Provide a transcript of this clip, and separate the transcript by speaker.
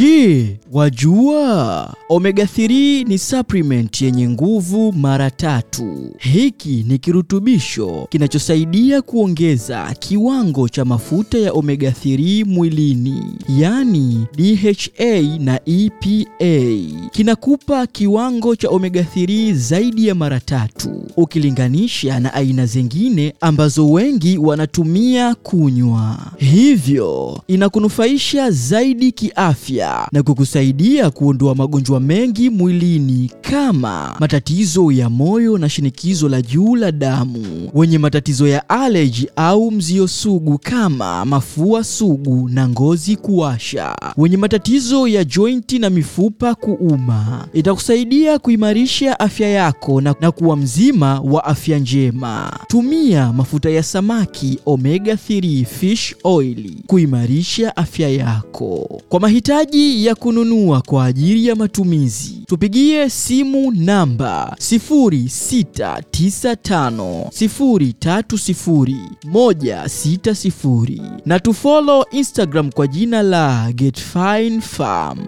Speaker 1: Je, wajua omega 3 ni supplement yenye nguvu mara tatu. Hiki ni kirutubisho kinachosaidia kuongeza kiwango cha mafuta ya omega 3 mwilini, yaani DHA na EPA. Kinakupa kiwango cha omega 3 zaidi ya mara tatu ukilinganisha na aina zingine ambazo wengi wanatumia kunywa, hivyo inakunufaisha zaidi kiafya na kukusaidia kuondoa magonjwa mengi mwilini kama matatizo ya moyo na shinikizo la juu la damu, wenye matatizo ya aleji au mzio sugu kama mafua sugu na ngozi kuwasha, wenye matatizo ya jointi na mifupa kuuma. Itakusaidia kuimarisha afya yako na, na kuwa mzima wa afya njema. Tumia mafuta ya samaki omega 3 fish oil kuimarisha afya yako. Kwa mahitaji ya kununua kwa ajili ya matumizi, tupigie simu namba 0695030160 na tufollow Instagram kwa jina la Get Fine Farm.